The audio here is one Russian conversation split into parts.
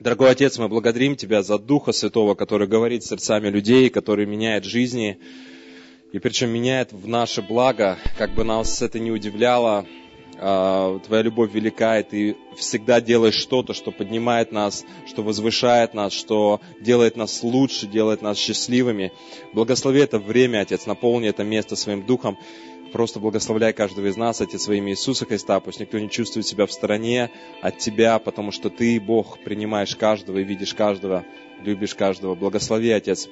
Дорогой Отец, мы благодарим Тебя за Духа Святого, который говорит сердцами людей, который меняет жизни, и причем меняет в наше благо, как бы нас это не удивляло, а, Твоя любовь велика, и Ты всегда делаешь что-то, что поднимает нас, что возвышает нас, что делает нас лучше, делает нас счастливыми. Благослови это время, Отец, наполни это место своим Духом. Просто благословляй каждого из нас, Отец, во имя Иисуса Христа. Пусть никто не чувствует себя в стороне от Тебя, потому что Ты, Бог, принимаешь каждого и видишь каждого, любишь каждого. Благослови, Отец,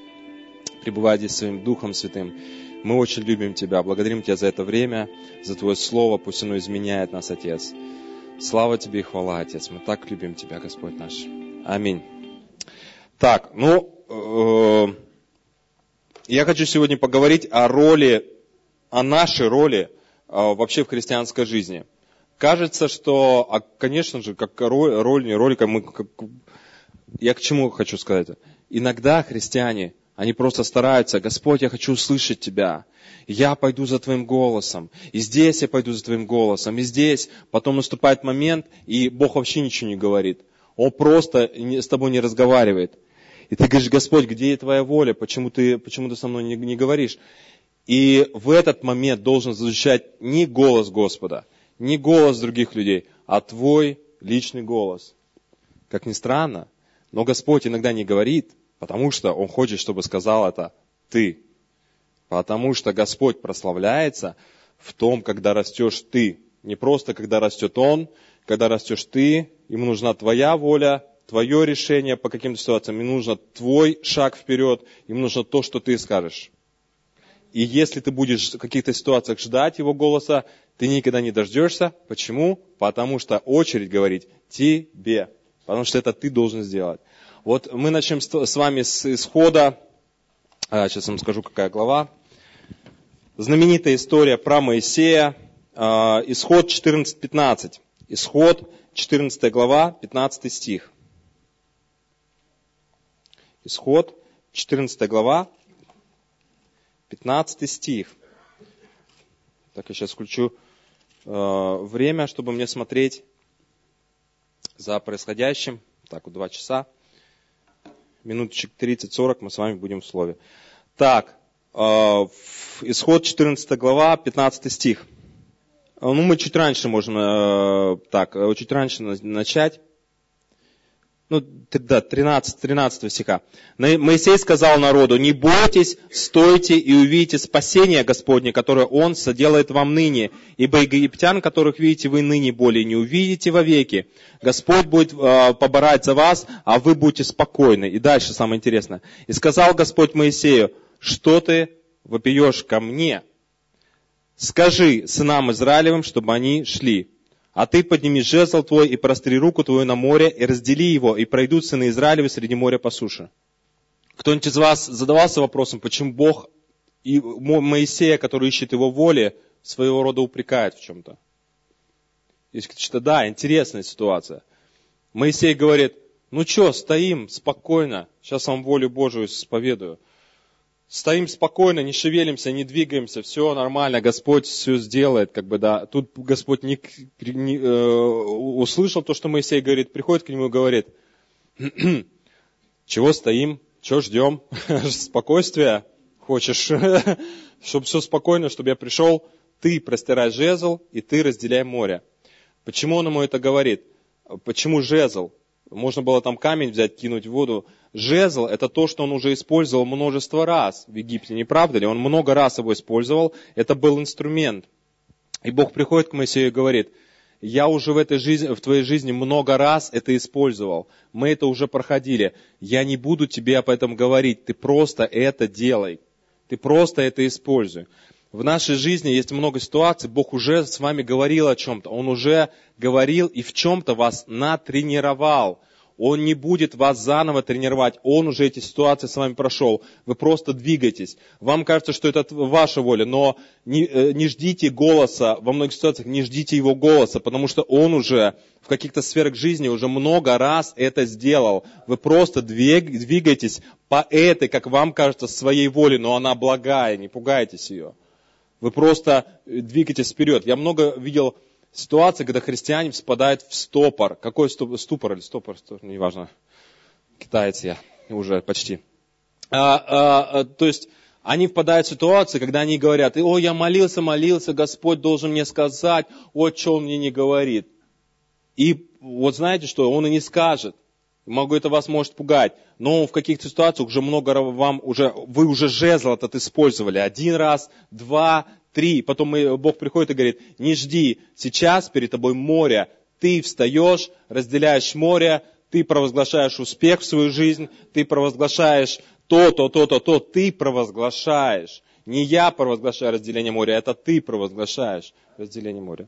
пребывай здесь своим Духом Святым. Мы очень любим Тебя, благодарим Тебя за это время, за Твое Слово, пусть оно изменяет нас, Отец. Слава Тебе и хвала, Отец. Мы так любим Тебя, Господь наш. Аминь. Так, ну, э, я хочу сегодня поговорить о роли о нашей роли а, вообще в христианской жизни. Кажется, что, а, конечно же, как роль, роль не роль, как мы, как, я к чему хочу сказать? Иногда христиане, они просто стараются, Господь, я хочу услышать Тебя. Я пойду за Твоим голосом. И здесь я пойду за Твоим голосом. И здесь. Потом наступает момент, и Бог вообще ничего не говорит. Он просто с тобой не разговаривает. И ты говоришь, Господь, где Твоя воля? Почему ты, почему ты со мной не, не говоришь? И в этот момент должен звучать не голос Господа, не голос других людей, а твой личный голос. Как ни странно, но Господь иногда не говорит, потому что Он хочет, чтобы сказал это ты. Потому что Господь прославляется в том, когда растешь ты. Не просто, когда растет Он, когда растешь ты, ему нужна твоя воля, твое решение по каким-то ситуациям, ему нужно твой шаг вперед, ему нужно то, что ты скажешь. И если ты будешь в каких-то ситуациях ждать его голоса, ты никогда не дождешься. Почему? Потому что очередь говорить тебе. Потому что это ты должен сделать. Вот мы начнем с вами с исхода. Сейчас вам скажу, какая глава. Знаменитая история про Моисея. А, исход 14.15. Исход 14 глава, 15 стих. Исход 14 глава, 15 стих. Так, я сейчас включу э, время, чтобы мне смотреть за происходящим. Так, вот два часа. Минуточек 30-40 мы с вами будем в слове. Так, э, исход 14 глава, 15 стих. Ну, мы чуть раньше можем, э, так, э, чуть раньше начать ну, да, 13, 13 стиха. Моисей сказал народу, не бойтесь, стойте и увидите спасение Господне, которое Он соделает вам ныне, ибо египтян, которых видите вы ныне, более не увидите вовеки. Господь будет э, поборать за вас, а вы будете спокойны. И дальше самое интересное. И сказал Господь Моисею, что ты вопиешь ко мне? Скажи сынам Израилевым, чтобы они шли. А ты подними жезл твой и простри руку твою на море, и раздели его, и пройдут сыны Израилевы среди моря по суше. Кто-нибудь из вас задавался вопросом, почему Бог и Моисея, который ищет его воли, своего рода упрекает в чем-то? Есть что да, интересная ситуация. Моисей говорит, ну что, стоим спокойно, сейчас вам волю Божию исповедую. Стоим спокойно, не шевелимся, не двигаемся, все нормально, Господь все сделает, как бы, да. Тут Господь не, не, э, услышал то, что Моисей говорит, приходит к нему и говорит, чего стоим, чего ждем, спокойствия хочешь, чтобы все спокойно, чтобы я пришел, ты простирай жезл, и ты разделяй море. Почему он ему это говорит? Почему жезл? Можно было там камень взять, кинуть в воду. Жезл – это то, что он уже использовал множество раз в Египте, не правда ли? Он много раз его использовал, это был инструмент. И Бог приходит к Моисею и говорит, я уже в, этой жизни, в твоей жизни много раз это использовал. Мы это уже проходили. Я не буду тебе об этом говорить. Ты просто это делай. Ты просто это используй. В нашей жизни есть много ситуаций, Бог уже с вами говорил о чем-то. Он уже говорил и в чем-то вас натренировал. Он не будет вас заново тренировать. Он уже эти ситуации с вами прошел. Вы просто двигаетесь. Вам кажется, что это ваша воля, но не, э, не ждите голоса, во многих ситуациях не ждите его голоса, потому что он уже в каких-то сферах жизни уже много раз это сделал. Вы просто двигаетесь по этой, как вам кажется, своей воле, но она благая, не пугайтесь ее. Вы просто двигаетесь вперед. Я много видел ситуация, когда христиане впадают в стопор. Какой ступор? Ступор или стопор? Неважно. Китаец я уже почти. А, а, а, то есть, они впадают в ситуацию, когда они говорят, о, я молился, молился, Господь должен мне сказать, о, что он мне не говорит. И вот знаете что, он и не скажет. Могу, это вас может пугать. Но в каких-то ситуациях уже много вам уже, вы уже жезл этот использовали. Один раз, два, три. Потом Бог приходит и говорит, не жди, сейчас перед тобой море. Ты встаешь, разделяешь море, ты провозглашаешь успех в свою жизнь, ты провозглашаешь то, то, то, то, то, ты провозглашаешь. Не я провозглашаю разделение моря, это ты провозглашаешь разделение моря.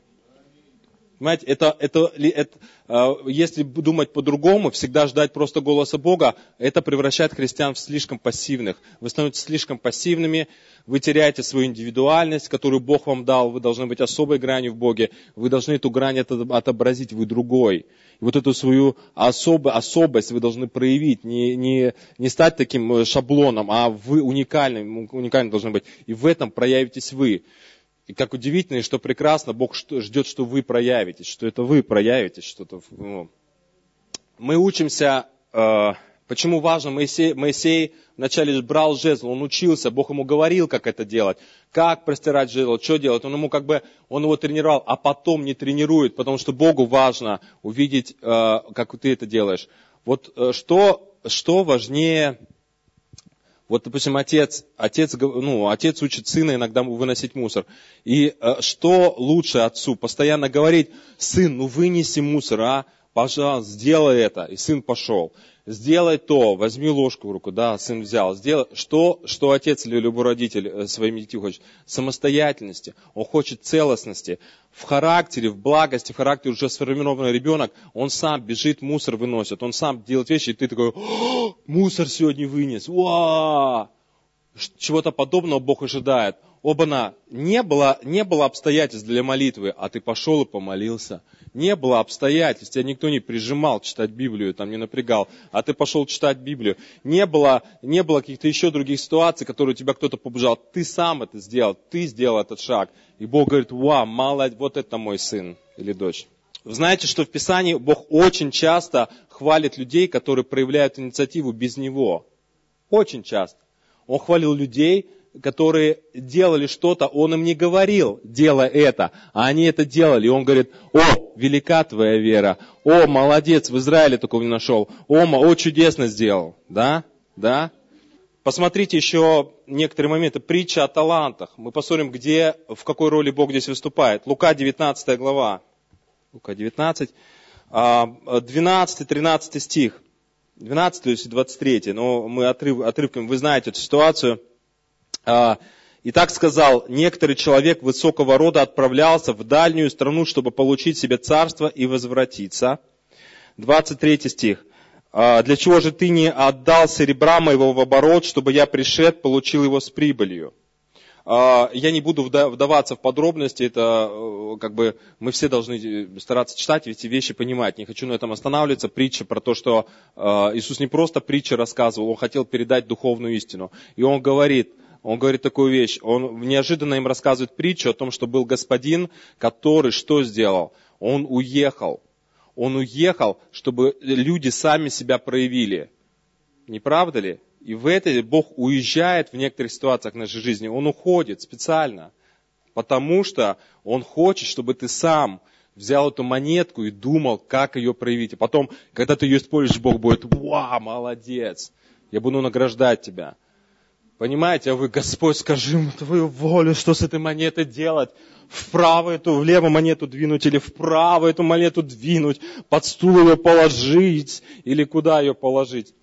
Понимаете, это, это, это, э, если думать по-другому, всегда ждать просто голоса Бога, это превращает христиан в слишком пассивных. Вы становитесь слишком пассивными, вы теряете свою индивидуальность, которую Бог вам дал, вы должны быть особой гранью в Боге, вы должны эту грань отобразить, вы другой. И вот эту свою особо, особость вы должны проявить, не, не, не стать таким э, шаблоном, а вы уникальным, уникальным должны быть. И в этом проявитесь вы. И как удивительно и что прекрасно, Бог ждет, что вы проявитесь, что это вы проявитесь что-то. Ну. Мы учимся, э, почему важно, Моисей, Моисей вначале брал жезл, он учился, Бог ему говорил, как это делать, как простирать жезл, что делать, он ему как бы, он его тренировал, а потом не тренирует, потому что Богу важно увидеть, э, как ты это делаешь. Вот э, что, что важнее вот, допустим, отец, отец, ну, отец учит сына иногда выносить мусор. И э, что лучше отцу? Постоянно говорить, сын, ну вынеси мусор, а? Пожалуйста, сделай это. И сын пошел. Сделай то, возьми ложку в руку, да, сын взял, сделай, что, что отец или любой родитель э, своими детьми хочет? Самостоятельности, он хочет целостности, в характере, в благости, в характере уже сформированный ребенок, он сам бежит, мусор выносит, он сам делает вещи, и ты такой, мусор сегодня вынес, Ва! чего-то подобного Бог ожидает. Оба-на, не было, не было обстоятельств для молитвы, а ты пошел и помолился – не было обстоятельств, тебя никто не прижимал читать Библию, там не напрягал, а ты пошел читать Библию. Не было, не было каких-то еще других ситуаций, которые тебя кто-то побужал. Ты сам это сделал, ты сделал этот шаг. И Бог говорит, вау, мало, вот это мой сын или дочь. Вы знаете, что в Писании Бог очень часто хвалит людей, которые проявляют инициативу без Него. Очень часто. Он хвалил людей, которые делали что-то, он им не говорил, делай это, а они это делали. И он говорит, о, велика твоя вера, о, молодец, в Израиле такого не нашел, о, о, чудесно сделал, да, да. Посмотрите еще некоторые моменты. Притча о талантах. Мы посмотрим, где, в какой роли Бог здесь выступает. Лука 19 глава. Лука 19, 12-13 стих. 12 и 23, но мы отрыв, отрывком, вы знаете эту ситуацию. А, и так сказал, некоторый человек высокого рода отправлялся в дальнюю страну, чтобы получить себе царство и возвратиться. 23 стих. «А, Для чего же ты не отдал серебра моего в оборот, чтобы я пришед, получил его с прибылью? А, я не буду вдаваться в подробности, это э, как бы мы все должны э, стараться читать эти вещи, понимать. Не хочу на этом останавливаться. Притча про то, что э, Иисус не просто притчи рассказывал, Он хотел передать духовную истину. И Он говорит, он говорит такую вещь, он неожиданно им рассказывает притчу о том, что был господин, который что сделал? Он уехал. Он уехал, чтобы люди сами себя проявили. Не правда ли? И в этой Бог уезжает в некоторых ситуациях нашей жизни. Он уходит специально. Потому что Он хочет, чтобы ты сам взял эту монетку и думал, как ее проявить. А потом, когда ты ее используешь, Бог будет, вау, молодец, я буду награждать тебя. Понимаете, а вы, Господь, скажи ему твою волю, что с этой монетой делать? Вправо эту, влево монету двинуть или вправо эту монету двинуть, под стул ее положить или куда ее положить?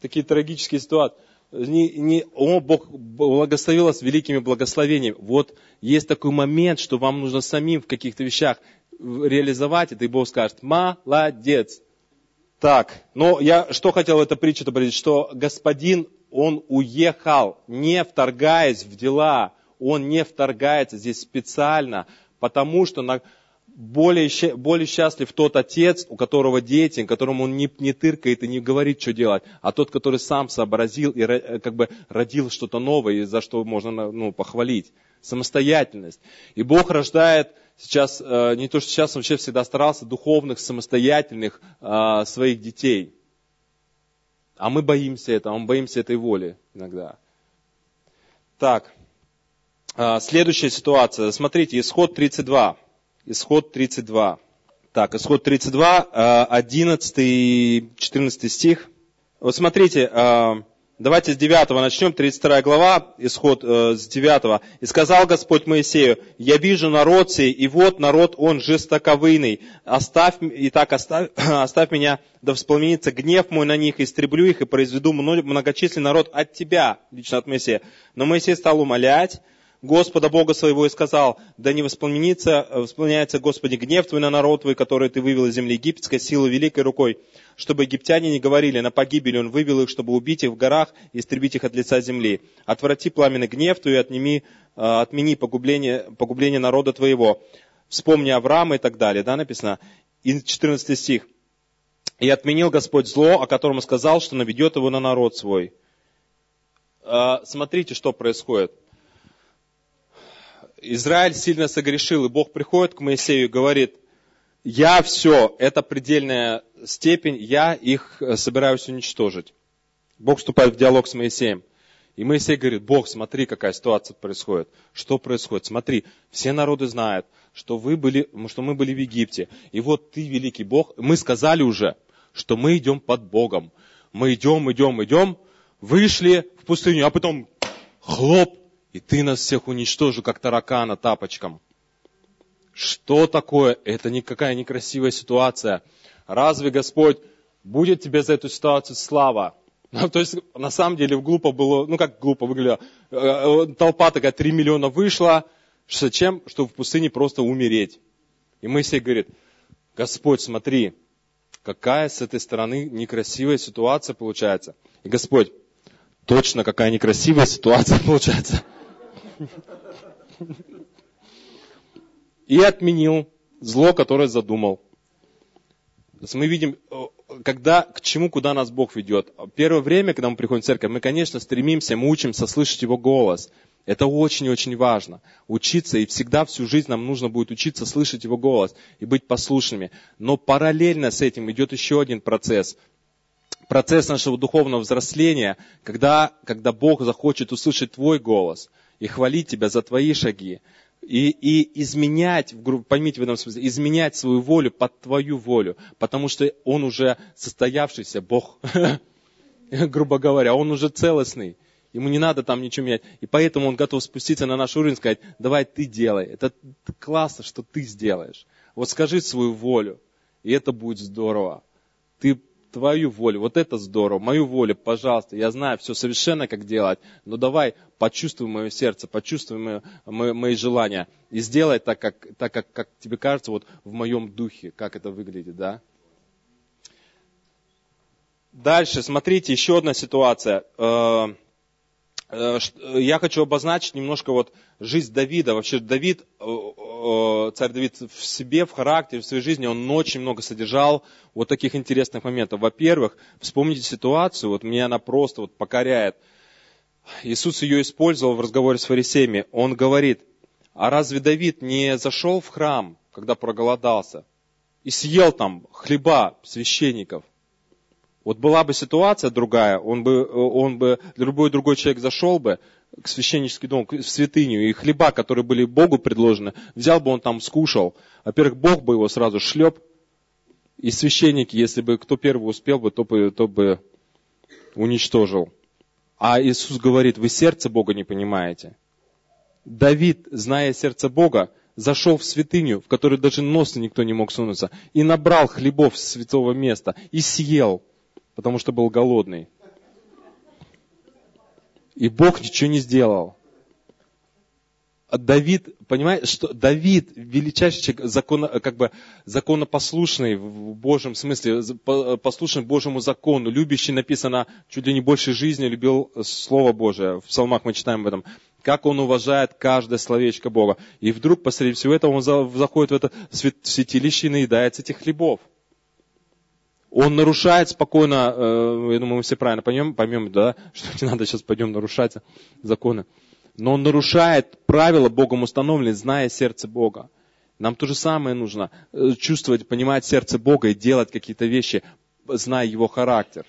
Такие трагические ситуации. Не, не, о, Бог благословил вас великими благословениями. Вот есть такой момент, что вам нужно самим в каких-то вещах реализовать это, и Бог скажет, молодец. Так, но я что хотел в этой притче что господин он уехал, не вторгаясь в дела, он не вторгается здесь специально, потому что на, более, более счастлив тот отец, у которого дети, которому он не, не тыркает и не говорит, что делать, а тот, который сам сообразил и э, как бы родил что-то новое, за что можно ну, похвалить. Самостоятельность. И Бог рождает сейчас, э, не то что сейчас, он вообще всегда старался, духовных, самостоятельных э, своих детей. А мы боимся этого, мы боимся этой воли иногда. Так, э, следующая ситуация. Смотрите, исход 32. Исход 32. Так, исход 32, 11 и 14 стих. Вот смотрите, Давайте с 9 начнем, 32 глава, исход э, с 9. «И сказал Господь Моисею, я вижу народ сей, и вот народ он жестоковыйный. Оставь, и так оставь, оставь меня, да вспомнится гнев мой на них, истреблю их и произведу многочисленный народ от тебя», лично от Моисея. Но Моисей стал умолять, Господа Бога своего и сказал, да не воспламенится, воспламеняется, Господи, гнев Твой на народ Твой, который Ты вывел из земли египетской силой великой рукой, чтобы египтяне не говорили, на погибель Он вывел их, чтобы убить их в горах и истребить их от лица земли. Отврати пламенный гнев Твой и отними, э, отмени погубление, погубление народа Твоего. Вспомни Авраама и так далее, да, написано. И 14 стих. «И отменил Господь зло, о котором сказал, что наведет его на народ свой». Э, смотрите, что происходит. Израиль сильно согрешил, и Бог приходит к Моисею и говорит, я все, это предельная степень, я их э, собираюсь уничтожить. Бог вступает в диалог с Моисеем. И Моисей говорит, Бог, смотри, какая ситуация происходит. Что происходит? Смотри, все народы знают, что, вы были, что мы были в Египте. И вот ты, великий Бог, мы сказали уже, что мы идем под Богом. Мы идем, идем, идем, вышли в пустыню, а потом хлоп, и ты нас всех уничтожил, как таракана тапочком. Что такое? Это никакая некрасивая ситуация. Разве Господь будет тебе за эту ситуацию слава? Ну, то есть, на самом деле, глупо было, ну как глупо выглядело, э, э, толпа такая, 3 миллиона вышла, зачем? Чтобы в пустыне просто умереть. И Моисей говорит, Господь, смотри, какая с этой стороны некрасивая ситуация получается. И Господь, точно какая некрасивая ситуация получается и отменил зло, которое задумал. Мы видим, когда, к чему, куда нас Бог ведет. Первое время, когда мы приходим в церковь, мы, конечно, стремимся, мы учимся слышать Его голос. Это очень-очень важно. Учиться, и всегда всю жизнь нам нужно будет учиться слышать Его голос и быть послушными. Но параллельно с этим идет еще один процесс. Процесс нашего духовного взросления, когда, когда Бог захочет услышать твой голос – и хвалить тебя за твои шаги. И, и изменять, поймите в этом смысле, изменять свою волю под твою волю, потому что он уже состоявшийся Бог, грубо говоря, он уже целостный. Ему не надо там ничего менять. И поэтому он готов спуститься на наш уровень и сказать, давай ты делай. Это классно, что ты сделаешь. Вот скажи свою волю, и это будет здорово. Ты твою волю. Вот это здорово. Мою волю, пожалуйста. Я знаю все совершенно, как делать. Но давай почувствуй мое сердце, почувствуй мои, мои, мои желания. И сделай так, как, так как, как тебе кажется, вот в моем духе, как это выглядит, да? Дальше, смотрите, еще одна ситуация. Э, Э, я хочу обозначить немножко вот жизнь Давида. Вообще Давид, э, царь Давид в себе, в характере, в своей жизни, он очень много содержал вот таких интересных моментов. Во-первых, вспомните ситуацию, вот меня она просто вот покоряет. Иисус ее использовал в разговоре с фарисеями. Он говорит, а разве Давид не зашел в храм, когда проголодался, и съел там хлеба священников? Вот была бы ситуация другая, он бы, он бы, любой другой человек зашел бы к священнический дом, в святыню, и хлеба, которые были Богу предложены, взял бы он там, скушал. Во-первых, Бог бы его сразу шлеп, и священники, если бы кто первый успел бы, то бы, то бы уничтожил. А Иисус говорит, вы сердце Бога не понимаете. Давид, зная сердце Бога, зашел в святыню, в которой даже носа никто не мог сунуться, и набрал хлебов с святого места, и съел потому что был голодный. И Бог ничего не сделал. А Давид, понимаете, что Давид величайший человек, закон, как бы законопослушный в Божьем смысле, послушный Божьему закону, любящий, написано, чуть ли не больше жизни любил Слово Божие. В псалмах мы читаем об этом. Как он уважает каждое словечко Бога. И вдруг посреди всего этого он заходит в это святилище и наедается этих хлебов. Он нарушает спокойно, э, я думаю, мы все правильно поймем, поймем, да, что не надо сейчас пойдем нарушать законы. Но он нарушает правила Богом установленные, зная сердце Бога. Нам то же самое нужно э, чувствовать, понимать сердце Бога и делать какие-то вещи, зная Его характер.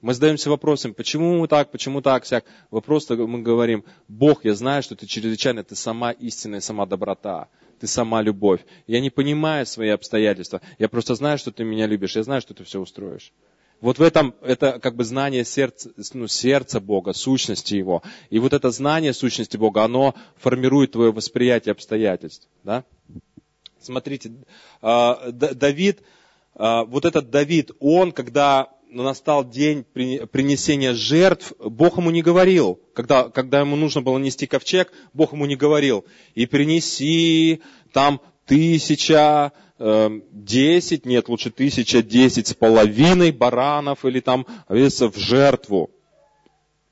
Мы задаемся вопросом, почему мы так, почему так, всяк. Вопрос мы говорим, Бог, я знаю, что ты чрезвычайно, ты сама истинная, сама доброта, ты сама любовь. Я не понимаю свои обстоятельства, я просто знаю, что ты меня любишь, я знаю, что ты все устроишь. Вот в этом, это как бы знание сердца, ну, сердца Бога, сущности Его. И вот это знание сущности Бога, оно формирует твое восприятие обстоятельств. Да? Смотрите, а, Давид, а, вот этот Давид, он, когда настал день принесения жертв, Бог ему не говорил, когда, когда ему нужно было нести ковчег, Бог ему не говорил, и принеси там тысяча, э, десять, нет, лучше тысяча, десять с половиной баранов или там в жертву.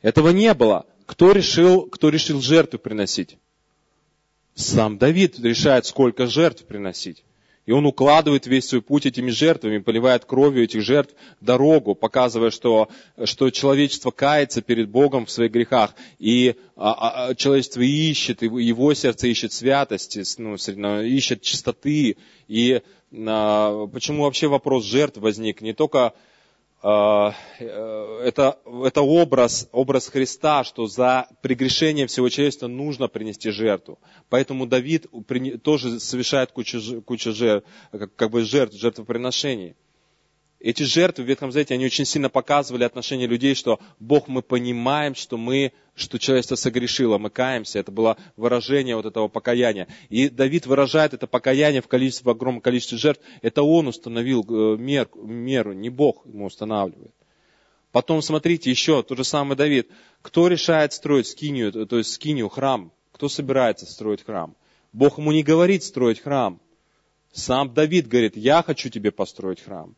Этого не было. Кто решил, кто решил жертву приносить? Сам Давид решает, сколько жертв приносить. И он укладывает весь свой путь этими жертвами, поливает кровью этих жертв дорогу, показывая, что, что человечество кается перед Богом в своих грехах. И а, а, а человечество ищет, его сердце ищет святости, ну, ищет чистоты. И а, почему вообще вопрос жертв возник? Не только это, это образ, образ Христа, что за прегрешение всего человечества нужно принести жертву. Поэтому Давид тоже совершает кучу, кучу жертв, как бы жертв, жертвоприношений. Эти жертвы в Ветхом Завете, они очень сильно показывали отношение людей, что Бог, мы понимаем, что мы, что человечество согрешило, мы каемся. Это было выражение вот этого покаяния. И Давид выражает это покаяние в, количестве, в огромном количестве жертв. Это он установил э, мер, меру, не Бог ему устанавливает. Потом смотрите еще, тот же самый Давид. Кто решает строить скинию, то есть скинию, храм? Кто собирается строить храм? Бог ему не говорит строить храм. Сам Давид говорит, я хочу тебе построить храм.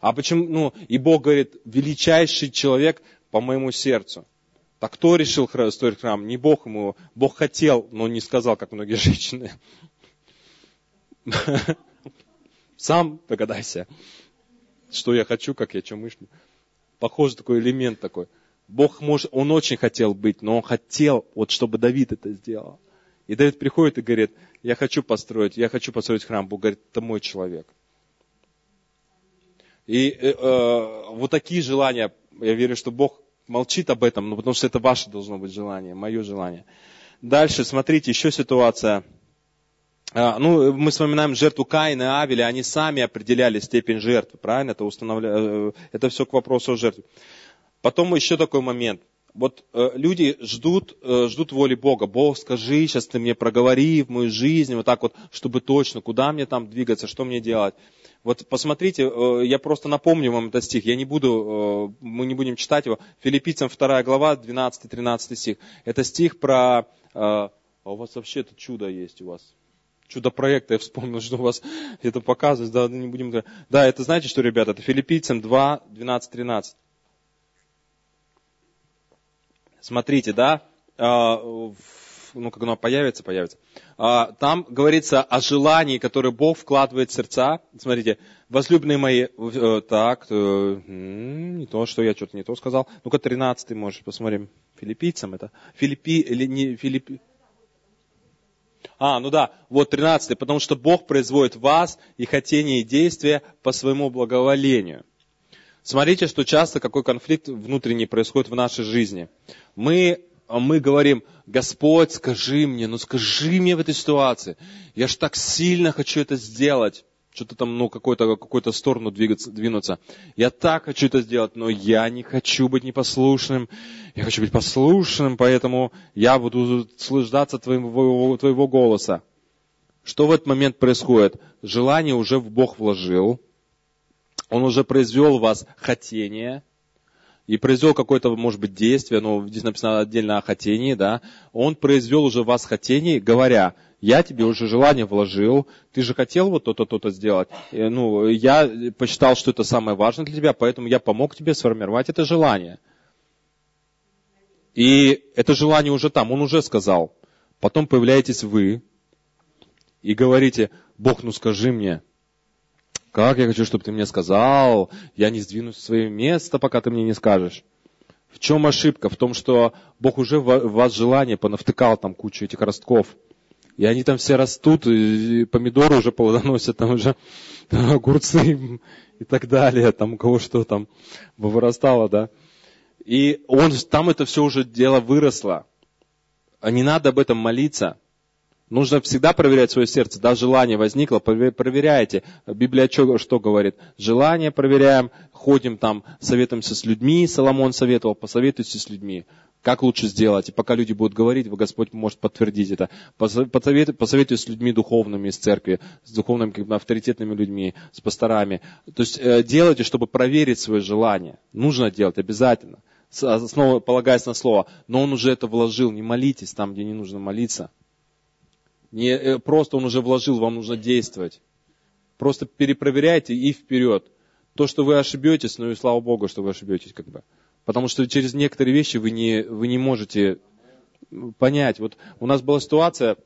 А почему, ну, и Бог говорит, величайший человек по моему сердцу. Так кто решил строить храм? Не Бог ему. Бог хотел, но не сказал, как многие женщины. Сам догадайся, что я хочу, как я что мыслю. Похоже такой элемент такой. Бог может, он очень хотел быть, но он хотел, вот чтобы Давид это сделал. И Давид приходит и говорит, я хочу построить, я хочу построить храм. Бог говорит, это мой человек. И э, э, вот такие желания, я верю, что Бог молчит об этом, но потому что это ваше должно быть желание, мое желание. Дальше, смотрите, еще ситуация. А, ну, мы вспоминаем жертву Каина и Авеля, они сами определяли степень жертвы, правильно? Это, устанавля... Э, это все к вопросу о жертве. Потом еще такой момент. Вот э, люди ждут, э, ждут воли Бога. Бог, скажи, сейчас ты мне проговори в мою жизнь, вот так вот, чтобы точно, куда мне там двигаться, что мне делать. Вот посмотрите, э, я просто напомню вам этот стих, я не буду, э, мы не будем читать его. Филиппийцам 2 глава, 12-13 стих. Это стих про... Э, а у вас вообще это чудо есть у вас. Чудо проекта, я вспомнил, что у вас это показывает, да, не будем... Да, это знаете что, ребята, это Филиппийцам 2, 12-13. Смотрите, да, ну, как оно появится, появится. А, там говорится о желании, которое Бог вкладывает в сердца. Смотрите, возлюбленные мои, э, так, э, не то, что я что-то не то сказал. Ну-ка, 13 может, посмотрим. Филиппийцам это. Филиппи, или не Филиппи... А, ну да, вот 13 потому что Бог производит вас и хотение и действия по своему благоволению. Смотрите, что часто какой конфликт внутренний происходит в нашей жизни. Мы мы говорим, Господь, скажи мне, ну скажи мне в этой ситуации. Я ж так сильно хочу это сделать. Что-то там, ну, какой-то, какой-то сторону двигаться, двинуться. Я так хочу это сделать, но я не хочу быть непослушным. Я хочу быть послушным, поэтому я буду служдаться твоего, твоего голоса. Что в этот момент происходит? Желание уже в Бог вложил. Он уже произвел в вас хотение – и произвел какое-то, может быть, действие, но здесь написано отдельно о хотении, да, он произвел уже в вас хотение, говоря, я тебе уже желание вложил, ты же хотел вот то-то, то-то сделать. И, ну, я посчитал, что это самое важное для тебя, поэтому я помог тебе сформировать это желание. И это желание уже там, он уже сказал. Потом появляетесь вы и говорите, Бог, ну скажи мне, как я хочу, чтобы ты мне сказал, я не сдвинусь с своего места, пока ты мне не скажешь. В чем ошибка? В том, что Бог уже в вас желание понавтыкал там кучу этих ростков. И они там все растут, и помидоры уже плодоносят, там уже огурцы и так далее, там у кого что там вырастало, да. И он, там это все уже дело выросло. А не надо об этом молиться. Нужно всегда проверять свое сердце. Да, желание возникло, проверяйте. Библия что, что говорит? Желание проверяем, ходим там, советуемся с людьми. Соломон советовал, посоветуйтесь с людьми. Как лучше сделать? И пока люди будут говорить, Господь может подтвердить это. Посоветуйтесь с людьми духовными из церкви, с духовными как бы, авторитетными людьми, с пасторами. То есть э, делайте, чтобы проверить свое желание. Нужно делать обязательно. Снова полагаясь на слово. Но он уже это вложил. Не молитесь там, где не нужно молиться. Не э, просто он уже вложил, вам нужно действовать. Просто перепроверяйте и вперед. То, что вы ошибетесь, ну и слава Богу, что вы ошибетесь как бы. Потому что через некоторые вещи вы не, вы не можете понять. Вот у нас была ситуация,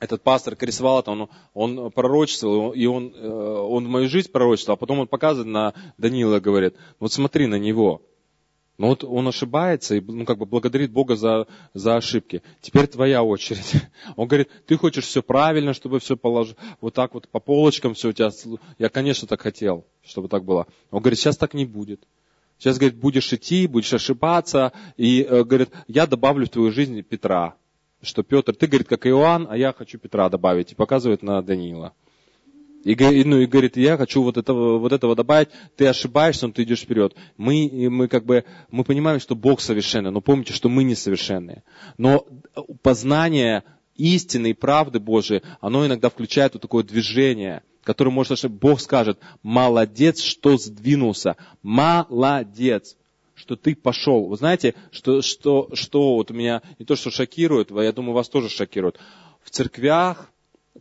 этот пастор Крисвал, он, он пророчествовал, и он, э, он в мою жизнь пророчествовал, а потом он показывает на Даниила, говорит, вот смотри на него. Но вот он ошибается и ну, как бы благодарит Бога за, за ошибки. Теперь твоя очередь. Он говорит, ты хочешь все правильно, чтобы все положить, вот так вот по полочкам все у тебя. Я, конечно, так хотел, чтобы так было. Он говорит, сейчас так не будет. Сейчас, говорит, будешь идти, будешь ошибаться. И, э, говорит, я добавлю в твою жизнь Петра. Что Петр, ты, говорит, как Иоанн, а я хочу Петра добавить. И показывает на Даниила. И, ну, и говорит, я хочу вот этого, вот этого добавить, ты ошибаешься, но ты идешь вперед. Мы, мы как бы, мы понимаем, что Бог совершенный, но помните, что мы несовершенные. Но познание истины и правды Божией, оно иногда включает вот такое движение, которое может, что Бог скажет, молодец, что сдвинулся, молодец что ты пошел. Вы знаете, что, что, что вот меня не то, что шокирует, я думаю, вас тоже шокирует. В церквях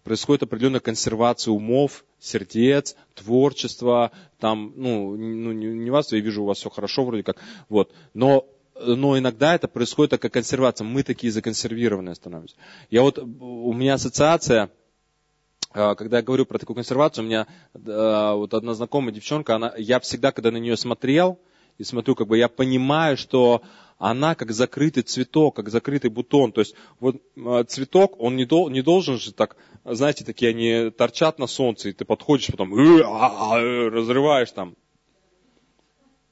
происходит определенная консервация умов, сердец, творчества, там, ну, ну не, не вас, я вижу, у вас все хорошо вроде как, вот, но но иногда это происходит такая консервация. Мы такие законсервированные становимся. Я вот, у меня ассоциация, а, когда я говорю про такую консервацию, у меня а, вот одна знакомая девчонка, она, я всегда, когда на нее смотрел, и смотрю, как бы я понимаю, что она как закрытый цветок, как закрытый бутон. То есть вот а, цветок, он не, дол, не должен же так, знаете, такие они торчат на солнце, и ты подходишь, потом «Э, а, э», разрываешь там.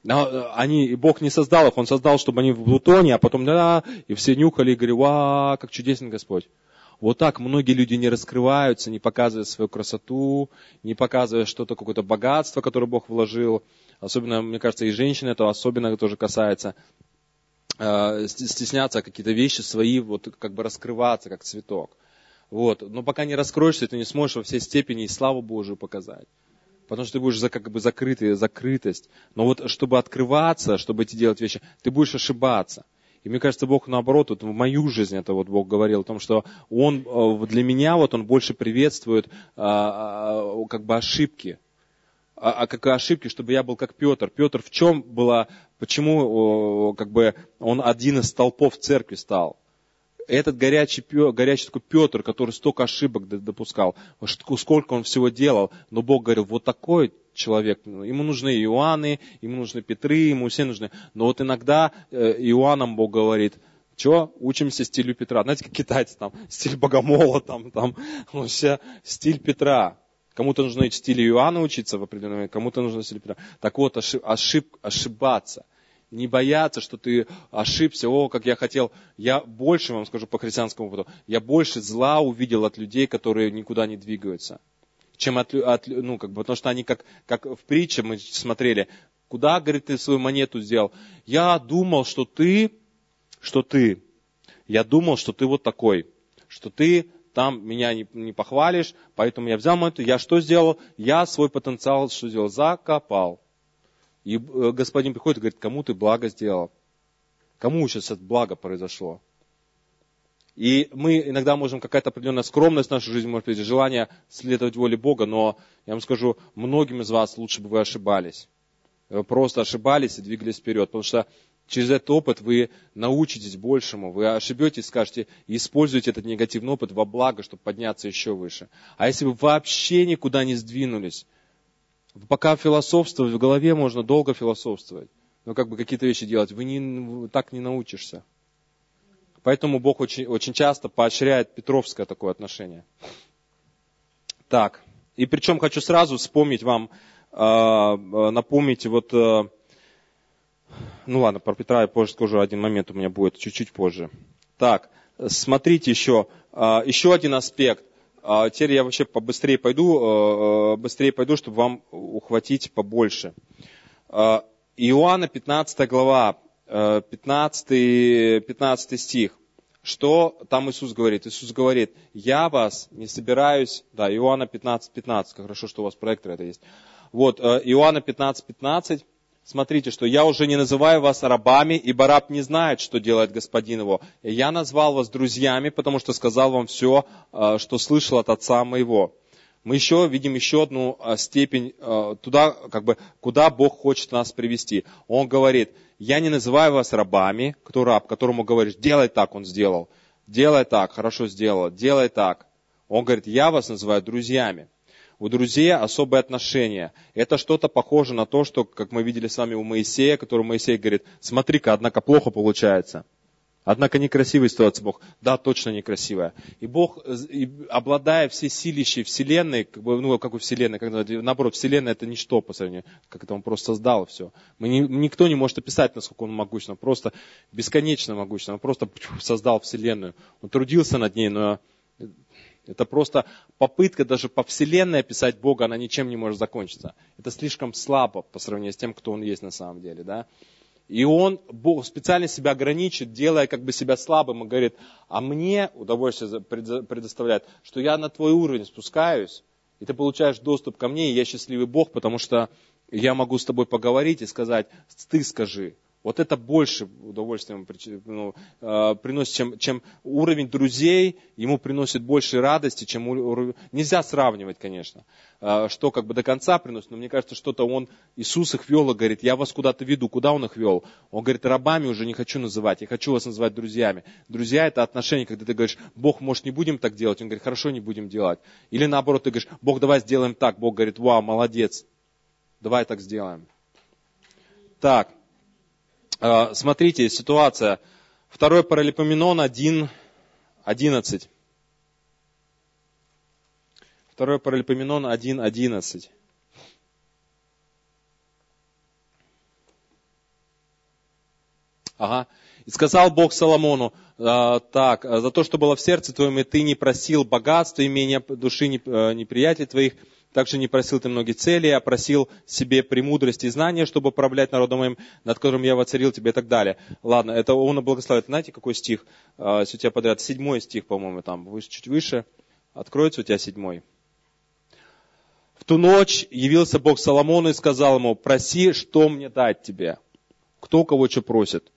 Они, и Бог не создал их, Он создал, чтобы они в бутоне, а потом да, и все нюхали и говорили, ва, как чудесен Господь. Вот так многие люди не раскрываются, не показывая свою красоту, не показывая что-то, какое-то богатство, которое Бог вложил. Особенно, мне кажется, и женщины это особенно тоже касается. Э, стесняться какие-то вещи свои, вот как бы раскрываться, как цветок. Вот. Но пока не раскроешься, ты не сможешь во всей степени и славу Божию показать. Потому что ты будешь за, как бы закрытый, закрытость. Но вот чтобы открываться, чтобы эти делать вещи, ты будешь ошибаться. И мне кажется, Бог наоборот, вот в мою жизнь это вот Бог говорил о том, что Он э, для меня вот Он больше приветствует а, как бы ошибки а, а как ошибки, чтобы я был как Петр. Петр в чем была, почему как бы он один из столпов церкви стал? Этот горячий, горячий такой Петр, который столько ошибок допускал, сколько он всего делал, но Бог говорил, вот такой человек, ему нужны Иоанны, ему нужны Петры, ему все нужны. Но вот иногда э, Иоаннам Бог говорит, что учимся стилю Петра. Знаете, как китайцы там, стиль Богомола, там, там, вообще стиль Петра. Кому-то нужно в стиле Иоанна учиться в определенном момент, кому-то нужно в стиле Петра. Так вот, ошиб, ошиб, ошибаться. Не бояться, что ты ошибся, о, как я хотел. Я больше вам скажу по христианскому опыту, я больше зла увидел от людей, которые никуда не двигаются. Чем от, от ну, как бы, потому что они как, как в притче мы смотрели, куда, говорит, ты свою монету сделал? Я думал, что ты, что ты, я думал, что ты вот такой, что ты там меня не, не похвалишь, поэтому я взял монету, я что сделал? Я свой потенциал что сделал? Закопал. И э, господин приходит и говорит, кому ты благо сделал? Кому сейчас это благо произошло? И мы иногда можем, какая-то определенная скромность в нашей жизни, может быть, желание следовать воле Бога, но я вам скажу, многим из вас лучше бы вы ошибались. Вы просто ошибались и двигались вперед, потому что Через этот опыт вы научитесь большему, вы ошибетесь, скажете, и используете этот негативный опыт во благо, чтобы подняться еще выше. А если вы вообще никуда не сдвинулись, пока философствовать в голове можно долго философствовать, но как бы какие-то вещи делать, вы не, так не научишься. Поэтому Бог очень, очень часто поощряет петровское такое отношение. Так, и причем хочу сразу вспомнить вам, а, напомнить вот, ну ладно, про Петра я позже скажу, один момент у меня будет чуть-чуть позже. Так, смотрите еще, еще один аспект. Теперь я вообще побыстрее пойду, быстрее пойду, чтобы вам ухватить побольше. Иоанна 15 глава, 15, 15 стих. Что там Иисус говорит? Иисус говорит, я вас не собираюсь, да, Иоанна 15, 15, хорошо, что у вас проектор это есть. Вот, Иоанна 15, 15, смотрите, что я уже не называю вас рабами, ибо раб не знает, что делает господин его. Я назвал вас друзьями, потому что сказал вам все, э, что слышал от отца моего мы еще видим еще одну а, степень а, туда, как бы, куда Бог хочет нас привести. Он говорит, я не называю вас рабами, кто раб, которому говоришь, делай так, он сделал, делай так, хорошо сделал, делай так. Он говорит, я вас называю друзьями. У друзей особые отношения. Это что-то похоже на то, что, как мы видели с вами у Моисея, который Моисей говорит, смотри-ка, однако плохо получается. Однако некрасивая ситуация Бог. Да, точно некрасивая. И Бог, э, обладая всесилищей Вселенной, как бы, ну, как у Вселенной, когда, наоборот, Вселенная это ничто по сравнению, как это Он просто создал все. Мы не, никто не может описать, насколько Он могущен. Он просто бесконечно могущен. Он просто создал Вселенную. Он трудился над ней, но это просто попытка даже по Вселенной описать Бога, она ничем не может закончиться. Это слишком слабо по сравнению с тем, кто Он есть на самом деле. Да? И он, Бог специально себя ограничит, делая как бы себя слабым, и говорит, а мне удовольствие предоставляет, что я на твой уровень спускаюсь, и ты получаешь доступ ко мне, и я счастливый Бог, потому что я могу с тобой поговорить и сказать, ты скажи, вот это больше удовольствия ну, э, приносит, чем, чем уровень друзей, ему приносит больше радости, чем уровень... Нельзя сравнивать, конечно, э, что как бы до конца приносит, но мне кажется, что-то он, Иисус их вел и говорит, я вас куда-то веду. Куда он их вел? Он говорит, рабами уже не хочу называть, я хочу вас называть друзьями. Друзья это отношения, когда ты говоришь, Бог, может, не будем так делать? Он говорит, хорошо, не будем делать. Или наоборот, ты говоришь, Бог, давай сделаем так. Бог говорит, вау, молодец, давай так сделаем. Так, смотрите, ситуация. Второй паралипоменон 1, 11. Второй паралипоменон 1, 11. Ага. И сказал Бог Соломону, э, так, за то, что было в сердце твоем, и ты не просил богатства, имения души э, неприятелей твоих, также не просил ты многие цели, а просил себе премудрости и знания, чтобы управлять народом моим, над которым я воцарил тебе и так далее. Ладно, это он благословит. Знаете, какой стих? А, если у тебя подряд седьмой стих, по-моему, там, чуть выше. Откроется у тебя седьмой. В ту ночь явился Бог Соломону и сказал ему, проси, что мне дать тебе. Кто кого что просит.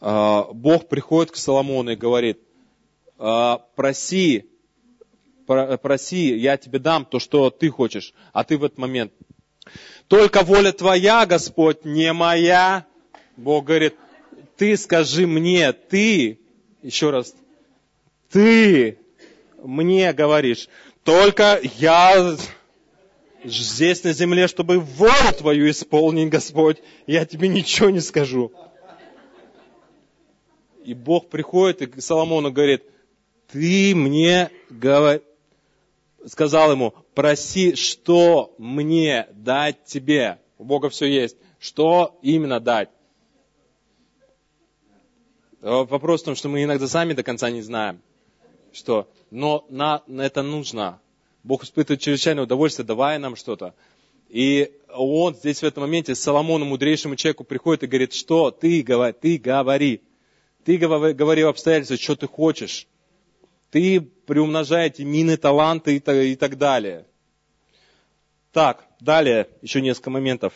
А, Бог приходит к Соломону и говорит, «А, проси, проси, я тебе дам то, что ты хочешь. А ты в этот момент, только воля твоя, Господь, не моя. Бог говорит, ты скажи мне, ты, еще раз, ты мне говоришь, только я здесь на земле, чтобы волю твою исполнить, Господь, я тебе ничего не скажу. И Бог приходит и Соломону говорит, ты мне говоришь, сказал ему, проси, что мне дать тебе. У Бога все есть. Что именно дать? Вопрос в том, что мы иногда сами до конца не знаем, что, но на, на это нужно. Бог испытывает чрезвычайное удовольствие, давая нам что-то. И он здесь в этом моменте с Соломоном, мудрейшему человеку, приходит и говорит, что ты, ты говори. Ты говори в обстоятельствах, что ты хочешь ты приумножаете мины, таланты и так далее. Так, далее еще несколько моментов.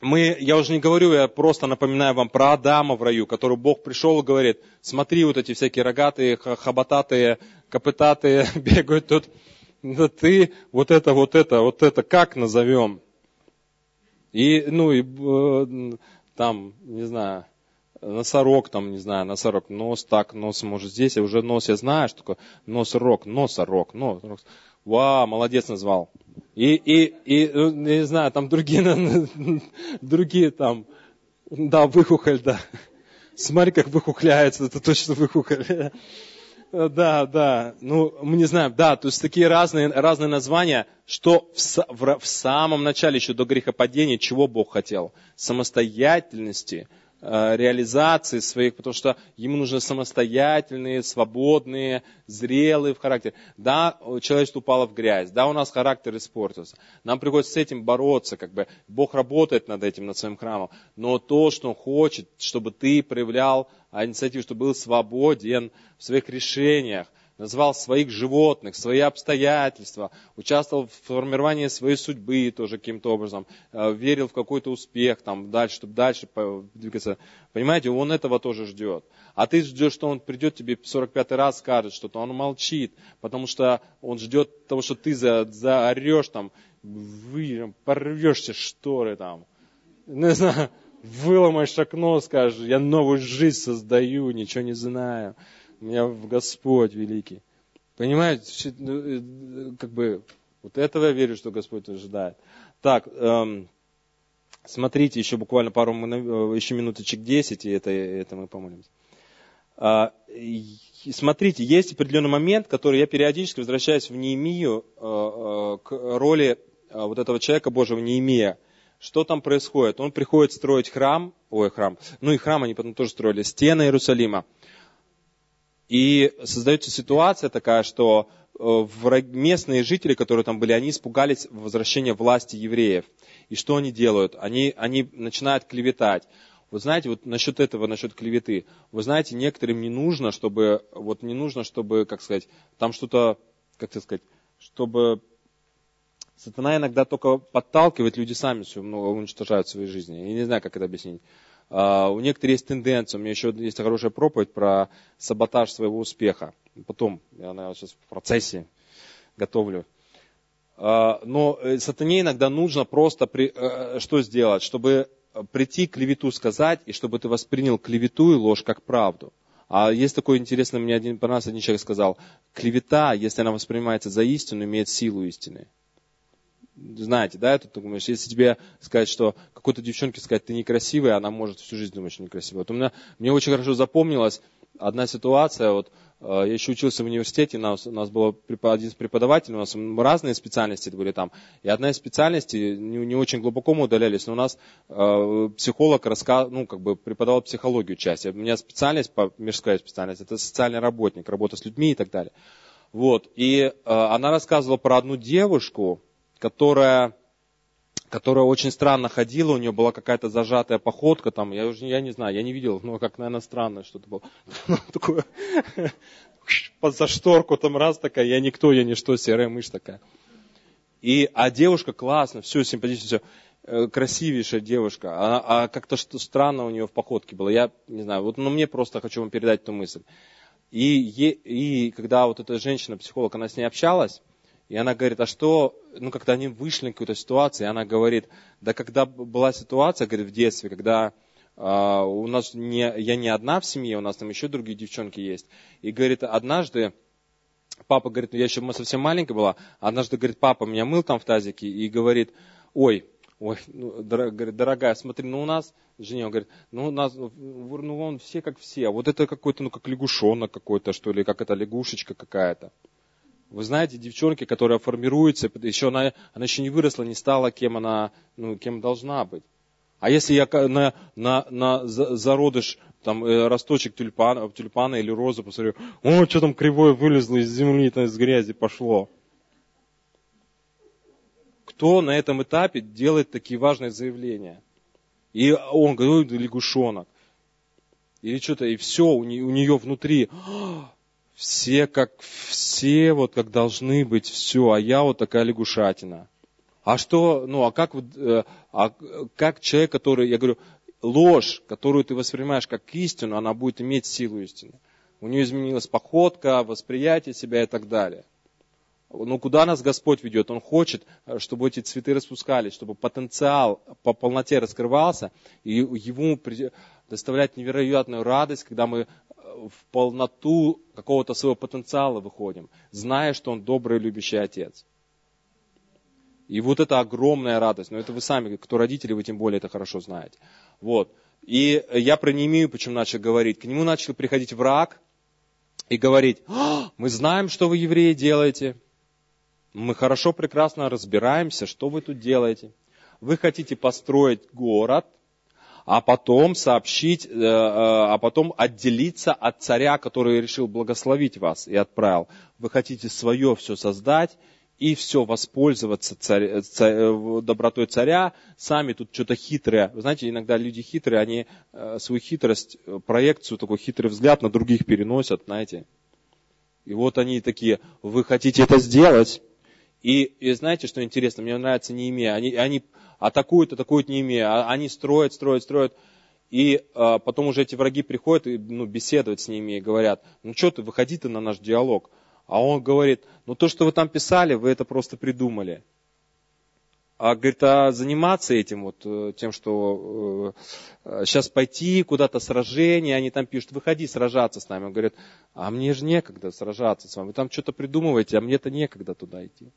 Мы, я уже не говорю, я просто напоминаю вам про Адама в раю, который Бог пришел и говорит, смотри, вот эти всякие рогатые, хоботатые, копытатые бегают тут. Да ты вот это, вот это, вот это как назовем? И, ну, и э, там, не знаю, носорог, там, не знаю, носорог, нос так, нос может здесь, а уже нос я знаю, что такое носорог, носорог, носорог. Вау, молодец назвал. И, и, и, ну, не знаю, там другие, другие там, да, выхухоль, да. Смотри, как выхухляется, это точно выхухоли. Да, да, ну, мы не знаем, да, то есть такие разные, разные названия, что в, в, в самом начале, еще до грехопадения, чего Бог хотел? Самостоятельности, Э, реализации своих, потому что ему нужны самостоятельные, свободные, зрелые в характере. Да, человечество упало в грязь, да, у нас характер испортился. Нам приходится с этим бороться, как бы Бог работает над этим, над своим храмом. Но то, что Он хочет, чтобы ты проявлял инициативу, чтобы был свободен в своих решениях, назвал своих животных, свои обстоятельства, участвовал в формировании своей судьбы тоже каким-то образом, э, верил в какой-то успех там дальше, чтобы дальше двигаться. Понимаете, он этого тоже ждет. А ты ждешь, что он придет тебе 45 раз скажет что-то, он молчит, потому что он ждет того, что ты за, заорешь там, вы, порвешься шторы там, не знаю, выломаешь окно, скажешь, я новую жизнь создаю, ничего не знаю меня в Господь великий. Понимаете, ну, э, как бы, вот этого я верю, что Господь ожидает. Так, эм, смотрите, еще буквально пару, э, еще минуточек 10, и это, это мы помолимся. А, смотрите, есть определенный момент, который я периодически возвращаюсь в Неемию э, к роли вот этого человека Божьего Неемия. Что там происходит? Он приходит строить храм, ой, храм, ну и храм они потом тоже строили, стены Иерусалима. И создается ситуация такая, что э, местные жители, которые там были, они испугались возвращения власти евреев. И что они делают? Они, они начинают клеветать. Вот знаете, вот насчет этого, насчет клеветы, вы знаете, некоторым не нужно, чтобы, вот не нужно, чтобы, как сказать, там что-то, как сказать, чтобы сатана иногда только подталкивает, люди сами все много уничтожают в своей жизни. Я не знаю, как это объяснить. Uh, у некоторых есть тенденция, у меня еще есть хорошая проповедь про саботаж своего успеха. Потом, я наверное, сейчас в процессе готовлю. Uh, но э, сатане иногда нужно просто при, uh, что сделать, чтобы прийти клевету сказать, и чтобы ты воспринял клевету и ложь как правду. А есть такой интересный, мне один, по нас один человек сказал, клевета, если она воспринимается за истину, имеет силу истины знаете, да, это думаешь, если тебе сказать, что какой-то девчонке сказать, ты некрасивая, она может всю жизнь думать, что некрасивая. Вот у меня, мне очень хорошо запомнилась одна ситуация, вот, э, я еще учился в университете, у нас, у нас был один преподаватель, у нас разные специальности были там, и одна из специальностей, не, не очень глубоко мы удалялись, но у нас э, психолог раска, ну, как бы преподавал психологию часть. У меня специальность, мирская специальность, это социальный работник, работа с людьми и так далее. Вот, и э, она рассказывала про одну девушку, которая, которая очень странно ходила, у нее была какая-то зажатая походка, там, я уже я не знаю, я не видел, но как, наверное, странное что-то было. Ну, такое, за шторку там раз такая, я никто, я ничто, серая мышь такая. И, а девушка классно, все симпатично, все э, красивейшая девушка, а, а как-то что странно у нее в походке было. Я не знаю, вот, но мне просто хочу вам передать эту мысль. И, и когда вот эта женщина-психолог, она с ней общалась, и она говорит, а что, ну, когда они вышли на какую-то ситуацию, и она говорит, да когда была ситуация, говорит, в детстве, когда а, у нас не, я не одна в семье, у нас там еще другие девчонки есть. И говорит, однажды папа говорит, ну, я еще совсем маленькая была, однажды, говорит, папа меня мыл там в тазике и говорит, ой, ой, ну, дорогая, смотри, ну у нас, жене, он говорит, ну у нас, ну он все как все, а вот это какой-то, ну как лягушонок какой-то, что ли, как это лягушечка какая-то. Вы знаете, девчонки, которая формируется, еще она, она еще не выросла, не стала, кем она, ну, кем должна быть. А если я на, на, на зародыш, там, э, росточек тюльпана, тюльпана или розы посмотрю, о, что там кривое вылезло из земли, там, из грязи пошло. Кто на этом этапе делает такие важные заявления? И он говорит, лягушонок. Или что-то, и все, у нее, у нее внутри, все как все, вот как должны быть, все, а я вот такая лягушатина. А что, ну, а как, э, а как человек, который, я говорю, ложь, которую ты воспринимаешь как истину, она будет иметь силу истины. У нее изменилась походка, восприятие себя и так далее. Ну, куда нас Господь ведет? Он хочет, э, чтобы эти цветы распускались, чтобы потенциал по полноте раскрывался, и ему доставлять невероятную радость, когда мы в полноту какого-то своего потенциала выходим, зная, что Он добрый, любящий Отец. И вот это огромная радость. Но это вы сами, кто родители, вы тем более это хорошо знаете. Вот. И я про Неемию почему начал говорить. К нему начал приходить враг и говорить, «А, мы знаем, что вы, евреи, делаете. Мы хорошо, прекрасно разбираемся, что вы тут делаете. Вы хотите построить город, а потом сообщить, э, э, а потом отделиться от царя, который решил благословить вас и отправил. Вы хотите свое все создать и все воспользоваться царь, царь, э, добротой царя, сами тут что-то хитрые. Вы знаете, иногда люди хитрые, они свою хитрость, проекцию, такой хитрый взгляд на других переносят, знаете. И вот они такие, вы хотите это сделать? И, и знаете, что интересно, мне нравится Неемия, они, они атакуют, атакуют Неемия, а они строят, строят, строят. И а, потом уже эти враги приходят и ну, беседовать с ними и говорят, ну что ты, выходи ты на наш диалог. А он говорит, ну то, что вы там писали, вы это просто придумали. А говорит, а заниматься этим, вот, э, тем, что э, сейчас пойти куда-то сражение, они там пишут, выходи сражаться с нами. Он говорит, а мне же некогда сражаться с вами, вы там что-то придумываете, а мне-то некогда туда идти.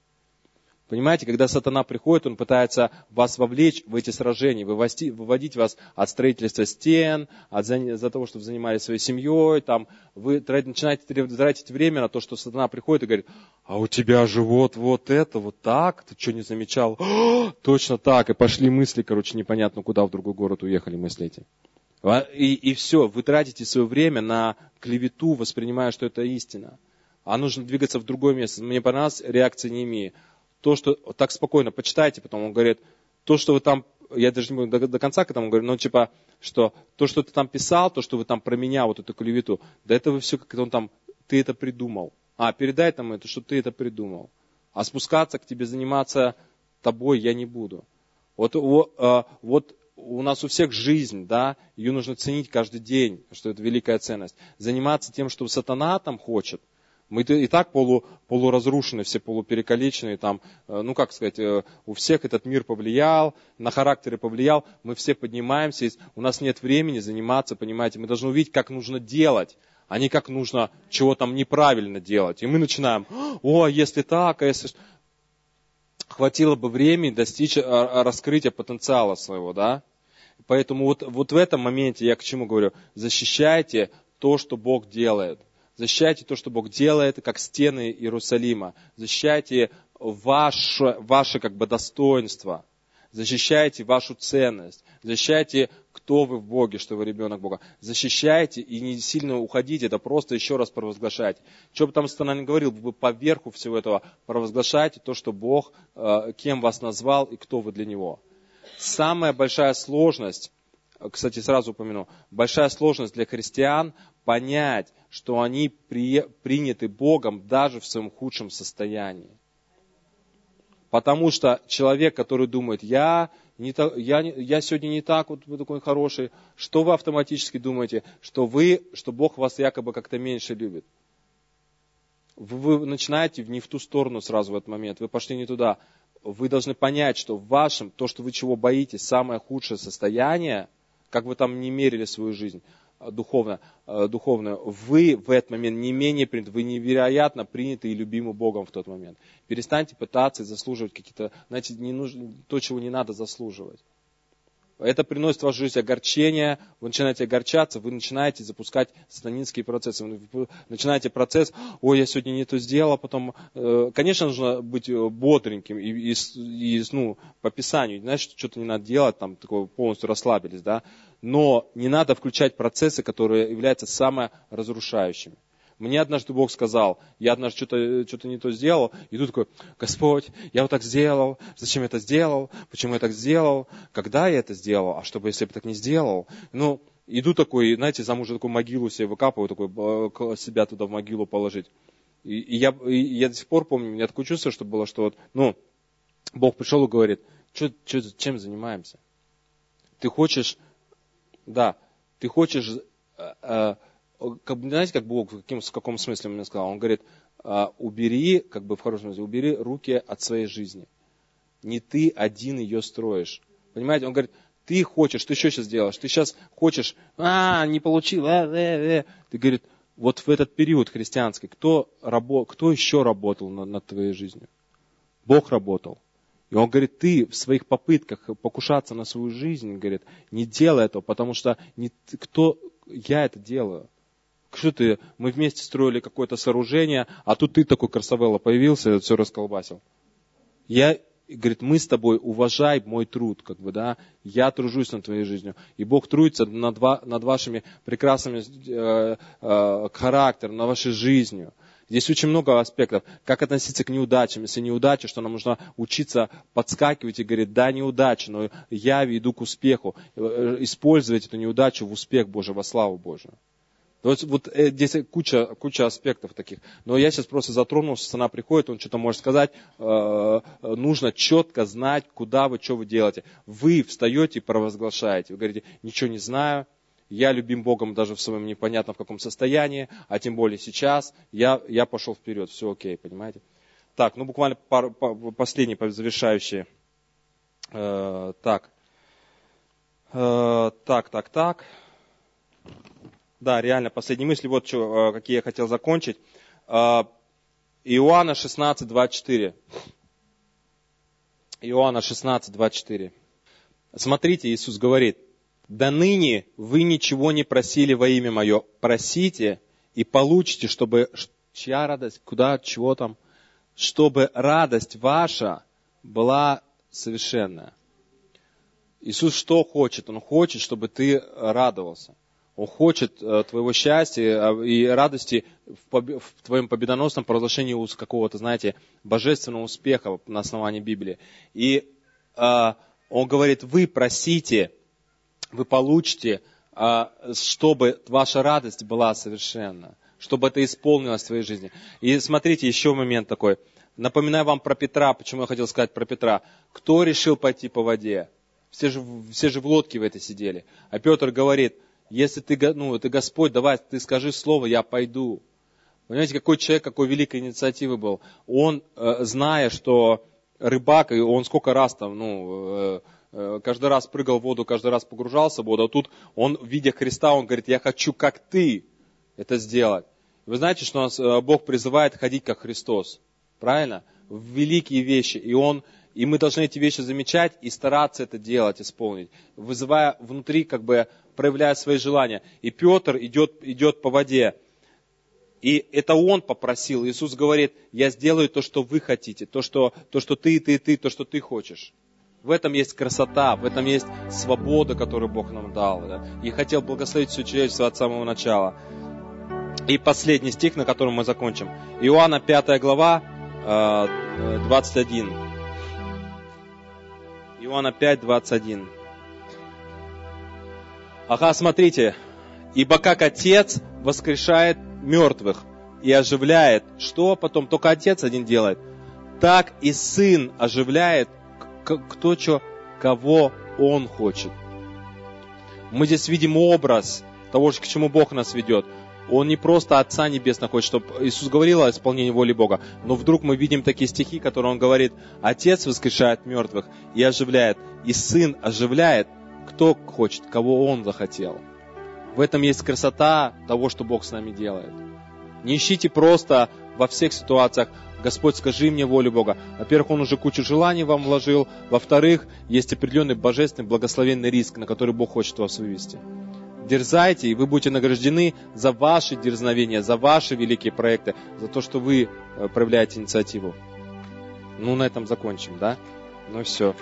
Понимаете, когда сатана приходит, он пытается вас вовлечь в эти сражения, вывести, выводить вас от строительства стен, от за, за того, чтобы занимались своей семьей. Там, вы начинаете тратить время на то, что сатана приходит и говорит, а у тебя же вот, вот это, вот так, ты что не замечал? Точно так, и пошли мысли, короче, непонятно куда в другой город уехали мысли эти. А, и, и все, вы тратите свое время на клевету, воспринимая, что это истина. А нужно двигаться в другое место. Мне понравилась реакция не имея то, что так спокойно, почитайте, потом он говорит, то, что вы там, я даже не буду до, до конца к этому говорю, но типа, что то, что ты там писал, то, что вы там про меня, вот эту клевету, да это вы все, как он там, ты это придумал. А, передай там это, что ты это придумал. А спускаться к тебе, заниматься тобой я не буду. Вот, э, вот у нас у всех жизнь, да, ее нужно ценить каждый день, что это великая ценность. Заниматься тем, что сатана там хочет – мы и так полу, полуразрушены, все полуперекалеченные, там, э, ну как сказать, э, у всех этот мир повлиял, на характеры повлиял, мы все поднимаемся, у нас нет времени заниматься, понимаете, мы должны увидеть, как нужно делать, а не как нужно чего там неправильно делать. И мы начинаем, о, если так, а если... Хватило бы времени достичь э, раскрытия потенциала своего, да? Поэтому вот, вот в этом моменте я к чему говорю? Защищайте то, что Бог делает. Защищайте то, что Бог делает, как стены Иерусалима. Защищайте ваше, ваше как бы достоинство. Защищайте вашу ценность. Защищайте, кто вы в Боге, что вы ребенок Бога. Защищайте и не сильно уходите, это просто еще раз провозглашайте. Что бы там Стана не говорил, вы поверху всего этого провозглашайте то, что Бог, э, кем вас назвал и кто вы для Него. Самая большая сложность, кстати, сразу упомяну, большая сложность для христиан понять, что они при, приняты Богом даже в своем худшем состоянии. Потому что человек, который думает, я, не так, я, я сегодня не так вот такой хороший, что вы автоматически думаете, что вы, что Бог вас якобы как-то меньше любит. Вы, вы начинаете не в ту сторону сразу в этот момент, вы пошли не туда. Вы должны понять, что в вашем, то, что вы чего боитесь, самое худшее состояние, как вы там не мерили свою жизнь, духовно, э, духовную, вы в этот момент не менее приняты, вы невероятно приняты и любимы Богом в тот момент. Перестаньте пытаться заслуживать какие-то, знаете, не нужно, то, чего не надо заслуживать. Это приносит в вашу жизнь огорчение, вы начинаете огорчаться, вы начинаете запускать сатанинские процессы. Вы начинаете процесс, ой, я сегодня не то сделал, потом... Э, конечно, нужно быть э, бодреньким и, и, и ну, по Писанию. Знаешь, что-то не надо делать, там такое полностью расслабились, да но не надо включать процессы, которые являются саморазрушающими. Мне однажды Бог сказал, я однажды что-то что не то сделал, и тут такой, Господь, я вот так сделал, зачем я это сделал, почему я так сделал, когда я это сделал, а чтобы если бы так не сделал. Ну, иду такой, знаете, сам уже такую могилу себе выкапываю, такой, э, себя туда в могилу положить. И, и, я, и я до сих пор помню, у меня такое чувство, что было, что вот, ну, Бог пришел и говорит, что, что, чем занимаемся? Ты хочешь да, ты хочешь, э, э, как, знаете, как Бог, в, каким, в каком смысле мне сказал? Он говорит, э, убери, как бы в хорошем смысле, убери руки от своей жизни. Не ты один ее строишь. Понимаете? Он говорит, ты хочешь, ты что сейчас делаешь? Ты сейчас хочешь, а, не получил, э, э, э. Ты говорит, вот в этот период христианский, кто, рабо, кто еще работал над, над твоей жизнью? Бог работал. И он говорит, ты в своих попытках покушаться на свою жизнь, говорит, не делай этого, потому что не, кто, я это делаю. Что ты, мы вместе строили какое-то сооружение, а тут ты такой красавелла появился и все расколбасил. Я, говорит, мы с тобой, уважай мой труд, как бы, да, я тружусь над твоей жизнью. И Бог трудится над, над вашими прекрасными э, э, характером, над вашей жизнью. Здесь очень много аспектов. Как относиться к неудачам. Если неудача, что нам нужно учиться подскакивать и говорить, да, неудача, но я веду к успеху. Э, использовать эту неудачу в успех Божий, во славу Божию. Вот, вот э, здесь куча, куча аспектов таких. Но я сейчас просто затронул, что она приходит, он что-то может сказать. Э, нужно четко знать, куда вы, что вы делаете. Вы встаете и провозглашаете. Вы говорите, ничего не знаю, я любим Богом даже в своем непонятном в каком состоянии, а тем более сейчас, я, я пошел вперед, все окей, понимаете? Так, ну буквально пар, пар, последние завершающие. Э, так. Э, так, так, так. Да, реально, последние мысли, вот что, э, какие я хотел закончить. Э, Иоанна 16, 24. Иоанна 16, 24. Смотрите, Иисус говорит, до ныне вы ничего не просили во имя мое. Просите и получите, чтобы... Чья радость? Куда? Чего там? Чтобы радость ваша была совершенная. Иисус что хочет? Он хочет, чтобы ты радовался. Он хочет э, твоего счастья э, и радости в твоем победоносном провозглашении какого-то, знаете, божественного успеха на основании Библии. И э, он говорит, вы просите, вы получите, чтобы ваша радость была совершенна, чтобы это исполнилось в твоей жизни. И смотрите, еще момент такой. Напоминаю вам про Петра, почему я хотел сказать про Петра. Кто решил пойти по воде? Все же, все же в лодке в этой сидели. А Петр говорит, если ты, ну, ты Господь, давай, ты скажи слово, я пойду. Понимаете, какой человек, какой великой инициативы был. Он, э, зная, что рыбак, и он сколько раз там, ну, э, Э, каждый раз прыгал в воду, каждый раз погружался в воду, а тут он, видя Христа, он говорит, я хочу, как ты это сделать. Вы знаете, что нас Бог призывает ходить, как Христос. Правильно? В великие вещи. И, он, и мы должны эти вещи замечать и стараться это делать, исполнить. Вызывая внутри, как бы проявляя свои желания. И Петр идет, идет по воде. И это он попросил. Иисус говорит, я сделаю то, что вы хотите, то, что, то, что ты, ты, ты, то, что ты хочешь. В этом есть красота, в этом есть свобода, которую Бог нам дал. Да? И хотел благословить все человечество от самого начала. И последний стих, на котором мы закончим. Иоанна 5 глава, 21. Э, Иоанна 5, 21. Ага, смотрите. Ибо как Отец воскрешает мертвых и оживляет, что потом только Отец один делает, так и Сын оживляет кто что, кого Он хочет. Мы здесь видим образ того, к чему Бог нас ведет. Он не просто Отца Небесного хочет, чтобы Иисус говорил о исполнении воли Бога, но вдруг мы видим такие стихи, которые Он говорит, Отец воскрешает мертвых и оживляет, и Сын оживляет, кто хочет, кого Он захотел. В этом есть красота того, что Бог с нами делает. Не ищите просто во всех ситуациях, Господь, скажи мне волю Бога. Во-первых, Он уже кучу желаний вам вложил. Во-вторых, есть определенный божественный благословенный риск, на который Бог хочет вас вывести. Дерзайте, и вы будете награждены за ваши дерзновения, за ваши великие проекты, за то, что вы э, проявляете инициативу. Ну, на этом закончим, да? Ну все.